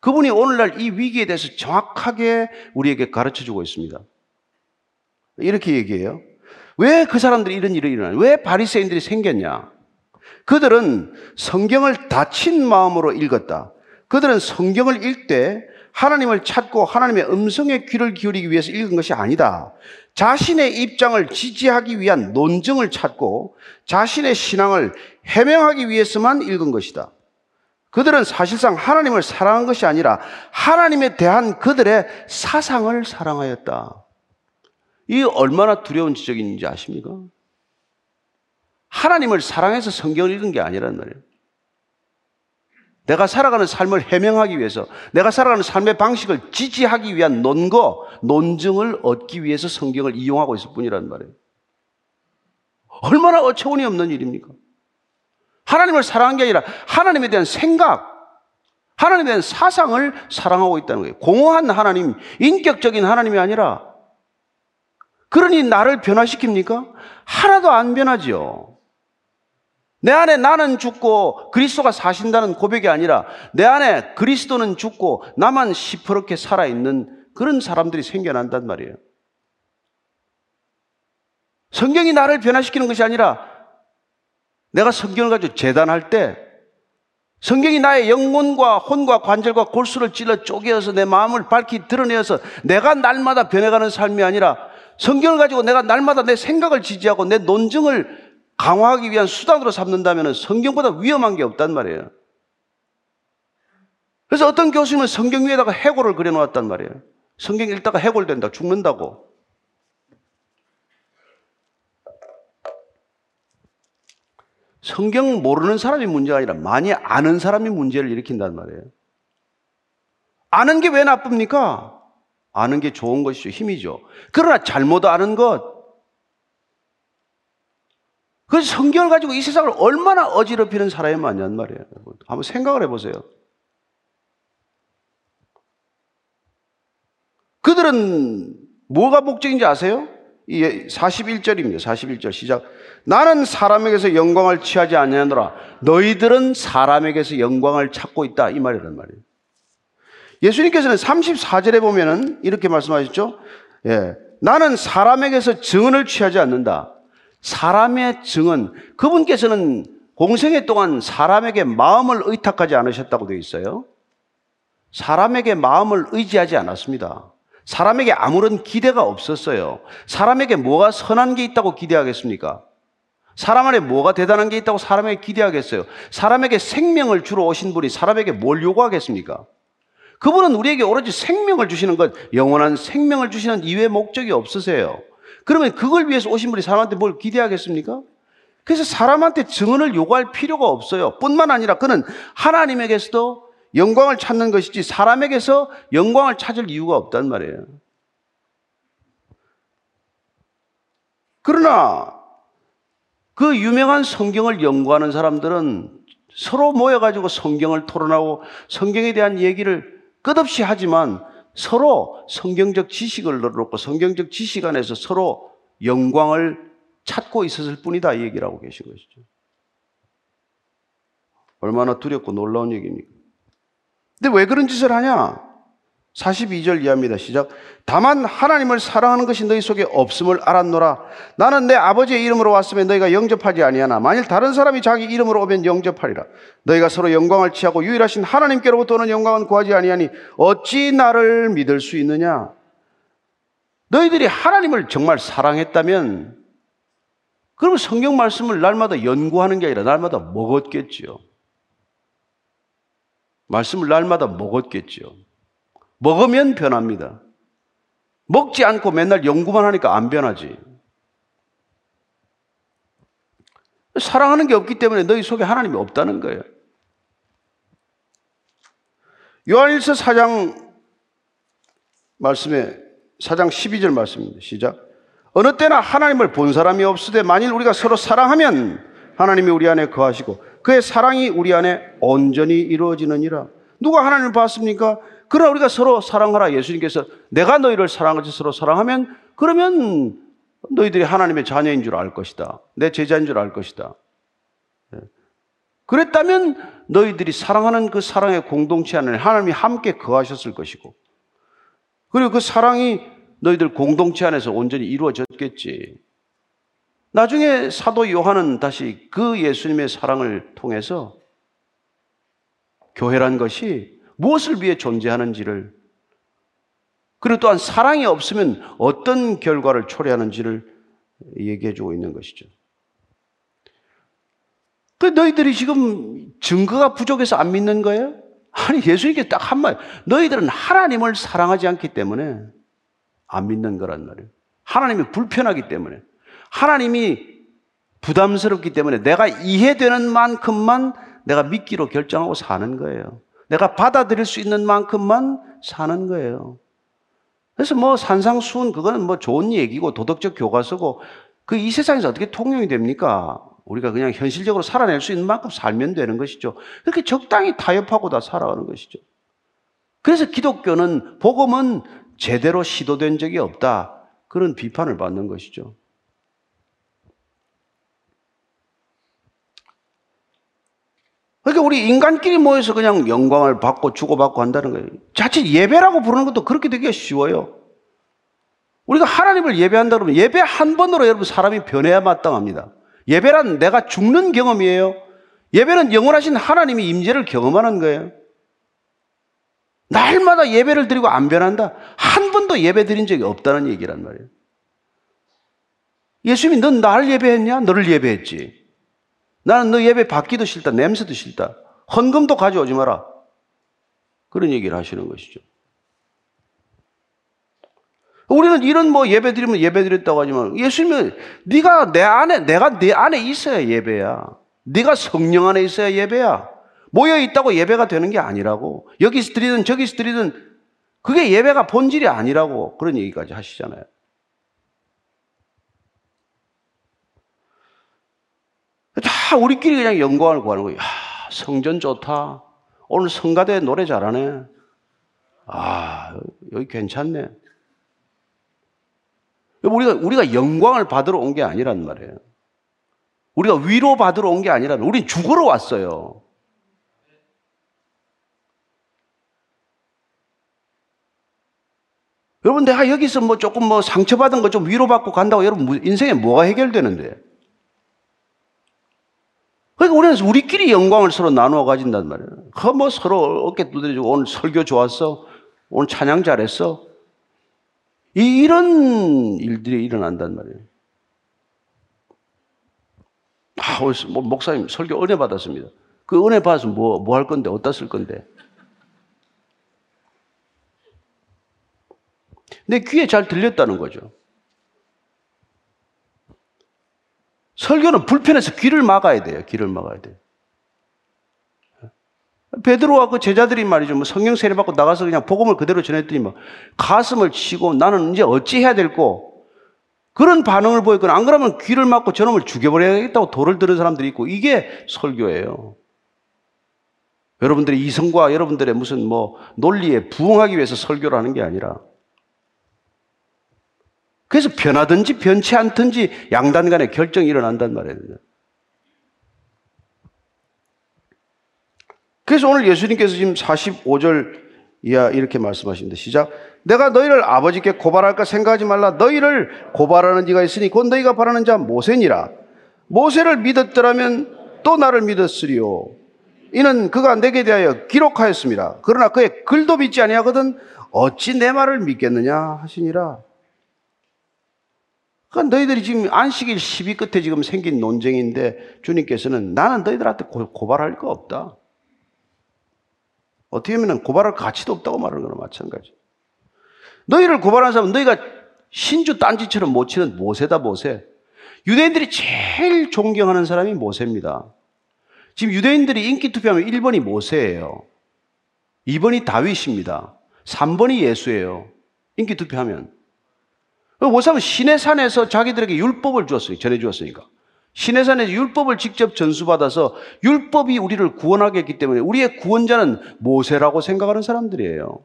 그분이 오늘날 이 위기에 대해서 정확하게 우리에게 가르쳐 주고 있습니다. 이렇게 얘기해요. 왜 그 사람들이 이런 일이 일어나냐? 왜 바리새인들이 생겼냐? 그들은 성경을 다친 마음으로 읽었다. 그들은 성경을 읽되 하나님을 찾고 하나님의 음성에 귀를 기울이기 위해서 읽은 것이 아니다. 자신의 입장을 지지하기 위한 논증을 찾고 자신의 신앙을 해명하기 위해서만 읽은 것이다. 그들은 사실상 하나님을 사랑한 것이 아니라 하나님에 대한 그들의 사상을 사랑하였다. 이 얼마나 두려운 지적인지 아십니까? 하나님을 사랑해서 성경을 읽은 게 아니란 말이에요. 내가 살아가는 삶을 해명하기 위해서, 내가 살아가는 삶의 방식을 지지하기 위한 논거, 논증을 얻기 위해서 성경을 이용하고 있을 뿐이란 말이에요. 얼마나 어처구니 없는 일입니까? 하나님을 사랑한 게 아니라 하나님에 대한 생각, 하나님에 대한 사상을 사랑하고 있다는 거예요. 공허한 하나님, 인격적인 하나님이 아니라 그러니 나를 변화시킵니까? 하나도 안 변하지요. 내 안에 나는 죽고 그리스도가 사신다는 고백이 아니라 내 안에 그리스도는 죽고 나만 시퍼렇게 살아있는 그런 사람들이 생겨난단 말이에요. 성경이 나를 변화시키는 것이 아니라 내가 성경을 가지고 재단할 때 성경이 나의 영혼과 혼과 관절과 골수를 찔러 쪼개어서 내 마음을 밝히 드러내어서 내가 날마다 변해가는 삶이 아니라 성경을 가지고 내가 날마다 내 생각을 지지하고 내 논증을 강화하기 위한 수단으로 삼는다면 성경보다 위험한 게 없단 말이에요. 그래서 어떤 교수님은 성경 위에다가 해골을 그려놓았단 말이에요. 성경 읽다가 해골된다, 죽는다고. 성경 모르는 사람이 문제가 아니라 많이 아는 사람이 문제를 일으킨단 말이에요. 아는 게 왜 나쁩니까? 아는 게 좋은 것이죠. 힘이죠. 그러나 잘못 아는 것, 그 성경을 가지고 이 세상을 얼마나 어지럽히는 사람이 많냔 말이에요. 한번 생각을 해보세요. 그들은 뭐가 목적인지 아세요? 이 41절입니다. 41절 시작. 나는 사람에게서 영광을 취하지 아니하노라. 너희들은 사람에게서 영광을 찾고 있다. 이 말이란 말이에요. 예수님께서는 34절에 보면은 이렇게 말씀하셨죠. 예. 나는 사람에게서 증언을 취하지 않는다. 사람의 증언, 그분께서는 공생애 동안 사람에게 마음을 의탁하지 않으셨다고 되어 있어요. 사람에게 마음을 의지하지 않았습니다. 사람에게 아무런 기대가 없었어요. 사람에게 뭐가 선한 게 있다고 기대하겠습니까? 사람 안에 뭐가 대단한 게 있다고 사람에게 기대하겠어요? 사람에게 생명을 주러 오신 분이 사람에게 뭘 요구하겠습니까? 그분은 우리에게 오로지 생명을 주시는 것, 영원한 생명을 주시는 이외의 목적이 없으세요. 그러면 그걸 위해서 오신 분이 사람한테 뭘 기대하겠습니까? 그래서 사람한테 증언을 요구할 필요가 없어요. 뿐만 아니라 그는 하나님에게서도 영광을 찾는 것이지 사람에게서 영광을 찾을 이유가 없단 말이에요. 그러나 그 유명한 성경을 연구하는 사람들은 서로 모여가지고 성경을 토론하고 성경에 대한 얘기를 끝없이 하지만 서로 성경적 지식을 늘어놓고 성경적 지식 안에서 서로 영광을 찾고 있었을 뿐이다 이 얘기를 하고 계신 것이죠. 얼마나 두렵고 놀라운 얘기입니까? 근데 왜 그런 짓을 하냐? 42절 이하입니다. 시작. 다만 하나님을 사랑하는 것이 너희 속에 없음을 알았노라. 나는 내 아버지의 이름으로 왔으면 너희가 영접하지 아니하나. 만일 다른 사람이 자기 이름으로 오면 영접하리라. 너희가 서로 영광을 취하고 유일하신 하나님께로부터 오는 영광은 구하지 아니하니 어찌 나를 믿을 수 있느냐? 너희들이 하나님을 정말 사랑했다면 그러면 성경 말씀을 날마다 연구하는 게 아니라 날마다 먹었겠지요. 말씀을 날마다 먹었겠지요. 먹으면 변합니다. 먹지 않고 맨날 연구만 하니까 안 변하지. 사랑하는 게 없기 때문에 너희 속에 하나님이 없다는 거예요. 요한일서 4장 말씀에 4장 12절 말씀입니다. 시작. 어느 때나 하나님을 본 사람이 없으되 만일 우리가 서로 사랑하면 하나님이 우리 안에 거하시고 그의 사랑이 우리 안에 온전히 이루어지느니라. 누가 하나님을 봤습니까? 그러나 우리가 서로 사랑하라. 예수님께서 내가 너희를 사랑하지 서로 사랑하면 그러면 너희들이 하나님의 자녀인 줄 알 것이다. 내 제자인 줄 알 것이다. 예. 그랬다면 너희들이 사랑하는 그 사랑의 공동체 안에 하나님이 함께 거하셨을 것이고, 그리고 그 사랑이 너희들 공동체 안에서 온전히 이루어졌겠지. 나중에 사도 요한은 다시 그 예수님의 사랑을 통해서 교회란 것이 무엇을 위해 존재하는지를 그리고 또한 사랑이 없으면 어떤 결과를 초래하는지를 얘기해 주고 있는 것이죠. 그 너희들이 지금 증거가 부족해서 안 믿는 거예요? 아니 예수님께 딱 한마디 너희들은 하나님을 사랑하지 않기 때문에 안 믿는 거란 말이에요. 하나님이 불편하기 때문에 하나님이 부담스럽기 때문에 내가 이해되는 만큼만 내가 믿기로 결정하고 사는 거예요. 내가 받아들일 수 있는 만큼만 사는 거예요. 그래서 뭐 산상수훈 그거는 뭐 좋은 얘기고 도덕적 교과서고 그 이 세상에서 어떻게 통용이 됩니까? 우리가 그냥 현실적으로 살아낼 수 있는 만큼 살면 되는 것이죠. 그렇게 적당히 타협하고 다 살아가는 것이죠. 그래서 기독교는 복음은 제대로 시도된 적이 없다. 그런 비판을 받는 것이죠. 그러니까 우리 인간끼리 모여서 그냥 영광을 받고 주고받고 한다는 거예요. 자칫 예배라고 부르는 것도 그렇게 되기가 쉬워요. 우리가 하나님을 예배한다 그러면 예배 한 번으로 여러분 사람이 변해야 마땅합니다. 예배란 내가 죽는 경험이에요. 예배는 영원하신 하나님이 임재를 경험하는 거예요. 날마다 예배를 드리고 안 변한다. 한 번도 예배 드린 적이 없다는 얘기란 말이에요. 예수님이 넌 나를 예배했냐? 너를 예배했지. 나는 너 예배 받기도 싫다. 냄새도 싫다. 헌금도 가져오지 마라. 그런 얘기를 하시는 것이죠. 우리는 이런 뭐 예배 드리면 예배 드렸다고 하지만 예수님은 네가 내 안에 내가 네 안에 있어야 예배야. 네가 성령 안에 있어야 예배야. 모여 있다고 예배가 되는 게 아니라고. 여기서 드리든 저기서 드리든 그게 예배가 본질이 아니라고 그런 얘기까지 하시잖아요. 다 우리끼리 그냥 영광을 구하는 거예요. 야, 성전 좋다. 오늘 성가대 노래 잘하네. 아, 여기 괜찮네. 우리가, 우리가 영광을 받으러 온 게 아니란 말이에요. 우리가 위로 받으러 온 게 아니라, 우린 죽으러 왔어요. 여러분, 내가 여기서 뭐 조금 뭐 상처받은 거 좀 위로받고 간다고 여러분 인생에 뭐가 해결되는데? 그러니까 우리는 우리끼리 영광을 서로 나누어 가진단 말이에요. 그뭐 서로 어깨 두드려주고 오늘 설교 좋았어. 오늘 찬양 잘했어. 이런 일들이 일어난단 말이에요. 아, 뭐 목사님 설교 은혜 받았습니다. 그 은혜 받아서 뭐, 뭐 할 건데, 어디다 쓸 건데. 내 귀에 잘 들렸다는 거죠. 설교는 불편해서 귀를 막아야 돼요. 귀를 막아야 돼요. 베드로와 그 제자들이 말이죠. 뭐 성령 세례 받고 나가서 그냥 복음을 그대로 전했더니 뭐 가슴을 치고 나는 이제 어찌 해야 될고 그런 반응을 보였거나 안 그러면 귀를 막고 저놈을 죽여버려야겠다고 돌을 들은 사람들이 있고 이게 설교예요. 여러분들의 이성과 여러분들의 무슨 뭐 논리에 부응하기 위해서 설교를 하는 게 아니라 그래서 변하든지 변치 않든지 양단 간에 결정이 일어난단 말이에요. 그래서 오늘 예수님께서 지금 45절 이하 이렇게 말씀하십니다. 시작. 내가 너희를 아버지께 고발할까 생각하지 말라. 너희를 고발하는 이가 있으니 곧 너희가 바라는 자 모세니라. 모세를 믿었더라면 또 나를 믿었으리요. 이는 그가 내게 대하여 기록하였습니다. 그러나 그의 글도 믿지 아니하거든 어찌 내 말을 믿겠느냐 하시니라. 그러니까 너희들이 지금 안식일 10위 끝에 지금 생긴 논쟁인데 주님께서는 나는 너희들한테 고 발할 거 없다. 어떻게 보면 고발할 가치도 없다고 말하는 거나 마찬가지. 너희를 고발하는 사람은 너희가 신주 딴지처럼 못 치는 모세다 모세. 유대인들이 제일 존경하는 사람이 모세입니다. 지금 유대인들이 인기 투표하면 1번이 모세예요. 2번이 다윗입니다. 3번이 예수예요. 인기 투표하면. 모세는 신의 산에서 자기들에게 율법을 주었어요. 전해 주었으니까. 신의 산에서 율법을 직접 전수받아서 율법이 우리를 구원하게 했기 때문에 우리의 구원자는 모세라고 생각하는 사람들이에요.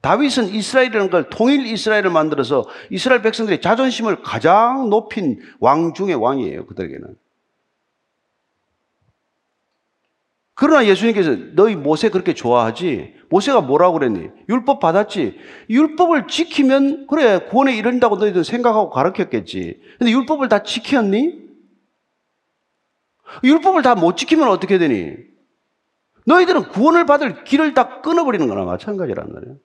다윗은 이스라엘이라는 걸 통일 이스라엘을 만들어서 이스라엘 백성들의 자존심을 가장 높인 왕 중의 왕이에요. 그들에게는. 그러나 예수님께서 너희 모세 그렇게 좋아하지? 모세가 뭐라고 그랬니? 율법 받았지? 율법을 지키면 그래 구원에 이른다고 너희들 생각하고 가르쳤겠지. 근데 율법을 다 지켰니? 율법을 다 못 지키면 어떻게 되니? 너희들은 구원을 받을 길을 다 끊어버리는 거나 마찬가지란 말이에요.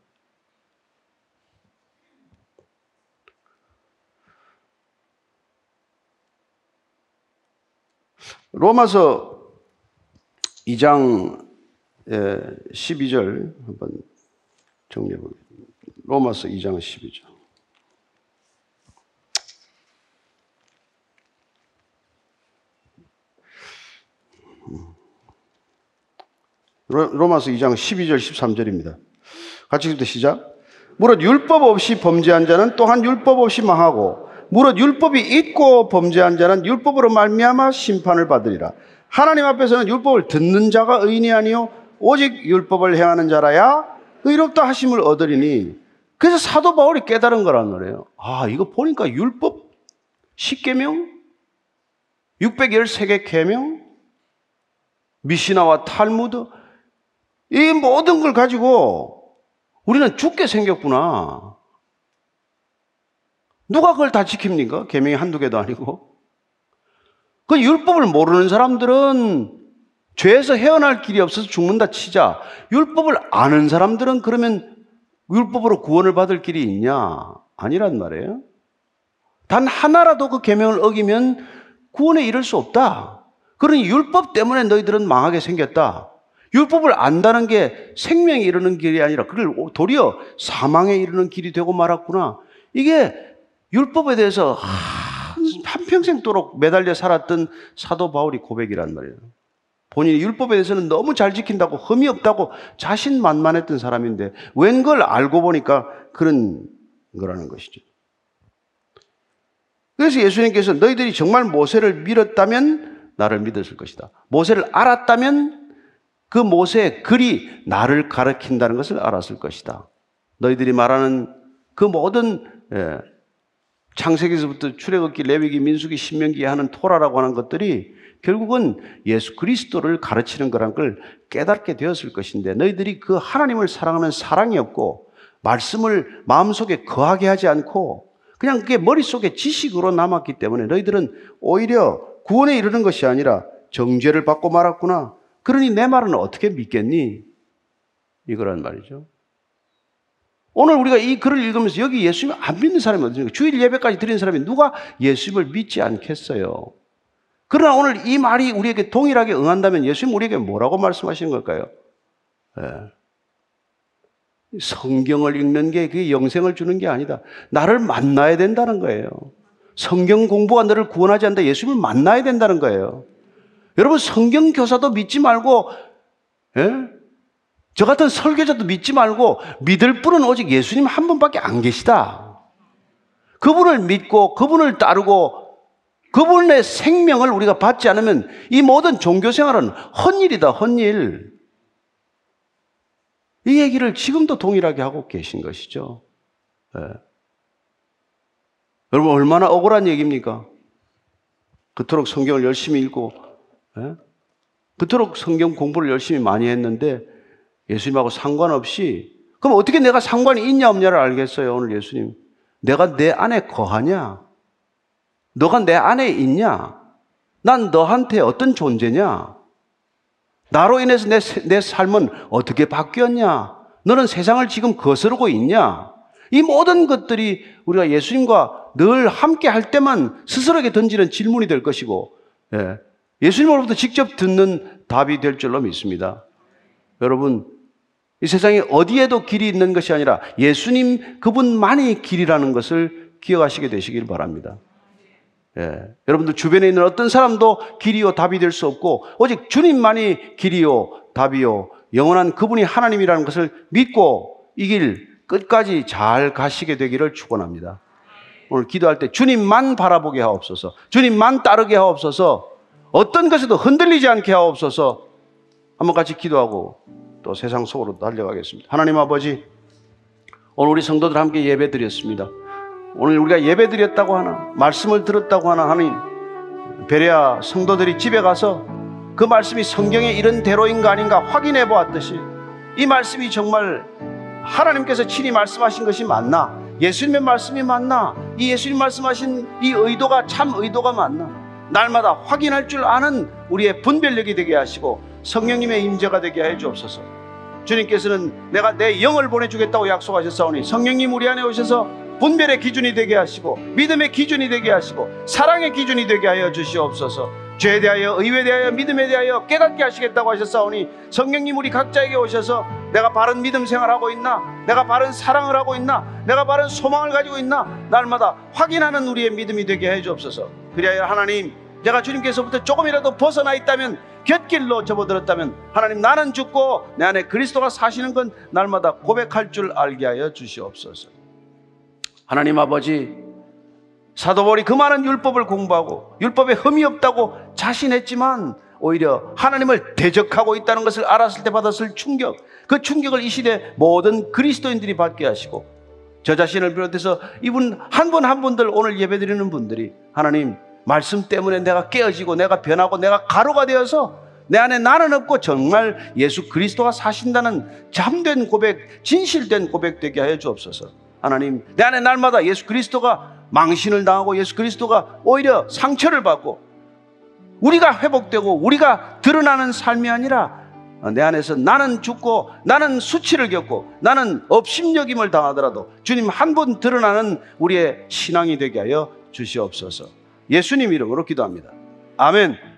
로마서 2장 12절 한번 정리해 보겠습니다. 로마서 2장 12절. 로마서 2장 12절 13절입니다. 같이 읽을 시작. 무릇 율법 없이 범죄한 자는 또한 율법 없이 망하고 무릇 율법이 있고 범죄한 자는 율법으로 말미암아 심판을 받으리라. 하나님 앞에서는 율법을 듣는 자가 의인이 아니요 오직 율법을 행하는 자라야 의롭다 하심을 얻으리니 그래서 사도 바울이 깨달은 거란 말이에요. 아, 이거 보니까 율법 10계명 613개 계명 미시나와 탈무드 이 모든 걸 가지고 우리는 죽게 생겼구나. 누가 그걸 다 지킵니까? 계명이 한두 개도 아니고. 그 율법을 모르는 사람들은 죄에서 헤어날 길이 없어서 죽는다 치자. 율법을 아는 사람들은 그러면 율법으로 구원을 받을 길이 있냐? 아니란 말이에요. 단 하나라도 그 계명을 어기면 구원에 이를 수 없다. 그러니 율법 때문에 너희들은 망하게 생겼다. 율법을 안다는 게 생명에 이르는 길이 아니라 그걸 도리어 사망에 이르는 길이 되고 말았구나. 이게 율법에 대해서 한평생도록 매달려 살았던 사도 바울이 고백이란 말이에요. 본인이 율법에 대해서는 너무 잘 지킨다고 흠이 없다고 자신만만했던 사람인데 웬걸 알고 보니까 그런 거라는 것이죠. 그래서 예수님께서 너희들이 정말 모세를 믿었다면 나를 믿었을 것이다. 모세를 알았다면 그 모세의 글이 나를 가르친다는 것을 알았을 것이다. 너희들이 말하는 그 모든 예, 창세기에서부터 출애굽기, 레위기, 민수기, 신명기 하는 토라라고 하는 것들이 결국은 예수 그리스도를 가르치는 거란 걸 깨닫게 되었을 것인데 너희들이 그 하나님을 사랑하는 사랑이 없고 말씀을 마음속에 거하게 하지 않고 그냥 그게 머릿속에 지식으로 남았기 때문에 너희들은 오히려 구원에 이르는 것이 아니라 정죄를 받고 말았구나. 그러니 내 말은 어떻게 믿겠니? 이거란 말이죠. 오늘 우리가 이 글을 읽으면서 여기 예수님 안 믿는 사람이 어디입니까? 주일 예배까지 드리는 사람이 누가 예수님을 믿지 않겠어요? 그러나 오늘 이 말이 우리에게 동일하게 응한다면 예수님 우리에게 뭐라고 말씀하시는 걸까요? 네. 성경을 읽는 게 그게 영생을 주는 게 아니다. 나를 만나야 된다는 거예요. 성경 공부가 너를 구원하지 않는다. 예수님을 만나야 된다는 거예요. 여러분 성경 교사도 믿지 말고 예? 저 같은 설교자도 믿지 말고 믿을 분은 오직 예수님 한 분밖에 안 계시다. 그분을 믿고 그분을 따르고 그분의 생명을 우리가 받지 않으면 이 모든 종교 생활은 헛일이다, 헛일. 이 얘기를 지금도 동일하게 하고 계신 것이죠. 네. 여러분, 얼마나 억울한 얘기입니까? 그토록 성경을 열심히 읽고 예? 그토록 성경 공부를 열심히 많이 했는데 예수님하고 상관없이 그럼 어떻게 내가 상관이 있냐 없냐를 알겠어요 오늘 예수님. 내가 내 안에 거하냐? 너가 내 안에 있냐? 난 너한테 어떤 존재냐? 나로 인해서 내, 내 삶은 어떻게 바뀌었냐? 너는 세상을 지금 거스르고 있냐? 이 모든 것들이 우리가 예수님과 늘 함께 할 때만 스스로에게 던지는 질문이 될 것이고 예. 예수님으로부터 직접 듣는 답이 될 줄로 믿습니다. 여러분, 이 세상에 어디에도 길이 있는 것이 아니라 예수님 그분만이 길이라는 것을 기억하시게 되시길 바랍니다. 예. 여러분들 주변에 있는 어떤 사람도 길이요 답이 될 수 없고 오직 주님만이 길이요 답이요 영원한 그분이 하나님이라는 것을 믿고 이 길 끝까지 잘 가시게 되기를 축원합니다. 오늘 기도할 때 주님만 바라보게 하옵소서. 주님만 따르게 하옵소서. 어떤 것에도 흔들리지 않게 하옵소서 한번 같이 기도하고 또 세상 속으로 달려가겠습니다. 하나님 아버지, 오늘 우리 성도들 함께 예배 드렸습니다. 오늘 우리가 예배 드렸다고 하나, 말씀을 들었다고 하나 하나님, 베레아 성도들이 집에 가서 그 말씀이 성경에 이런 대로인가 아닌가 확인해 보았듯이 이 말씀이 정말 하나님께서 친히 말씀하신 것이 맞나? 예수님의 말씀이 맞나? 이 예수님 말씀하신 이 의도가 참 의도가 맞나? 날마다 확인할 줄 아는 우리의 분별력이 되게 하시고 성령님의 임재가 되게 해 주옵소서. 주님께서는 내가 내 영을 보내주겠다고 약속하셨사오니 성령님 우리 안에 오셔서 분별의 기준이 되게 하시고 믿음의 기준이 되게 하시고 사랑의 기준이 되게 하여 주시옵소서. 죄에 대하여 의에 대하여 믿음에 대하여 깨닫게 하시겠다고 하셨사오니 성령님 우리 각자에게 오셔서 내가 바른 믿음 생활하고 있나 내가 바른 사랑을 하고 있나 내가 바른 소망을 가지고 있나 날마다 확인하는 우리의 믿음이 되게 해 주옵소서. 그리하여 하나님 내가 주님께서부터 조금이라도 벗어나 있다면 곁길로 접어들었다면 하나님 나는 죽고 내 안에 그리스도가 사시는 건 날마다 고백할 줄 알게 하여 주시옵소서. 하나님 아버지 사도벌이 그 많은 율법을 공부하고 율법에 흠이 없다고 자신했지만 오히려 하나님을 대적하고 있다는 것을 알았을 때 받았을 충격 그 충격을 이 시대 모든 그리스도인들이 받게 하시고 저 자신을 비롯해서 이분 한 분한 분들 오늘 예배드리는 분들이 하나님 말씀 때문에 내가 깨어지고 내가 변하고 내가 가루가 되어서 내 안에 나는 없고 정말 예수 그리스도가 사신다는 참된 고백, 진실된 고백 되게 하여 주옵소서. 하나님, 내 안에 날마다 예수 그리스도가 망신을 당하고 예수 그리스도가 오히려 상처를 받고 우리가 회복되고 우리가 드러나는 삶이 아니라 내 안에서 나는 죽고 나는 수치를 겪고 나는 업심여김을 당하더라도 주님 한분 드러나는 우리의 신앙이 되게 하여 주시옵소서. 예수님 이름으로 기도합니다. 아멘.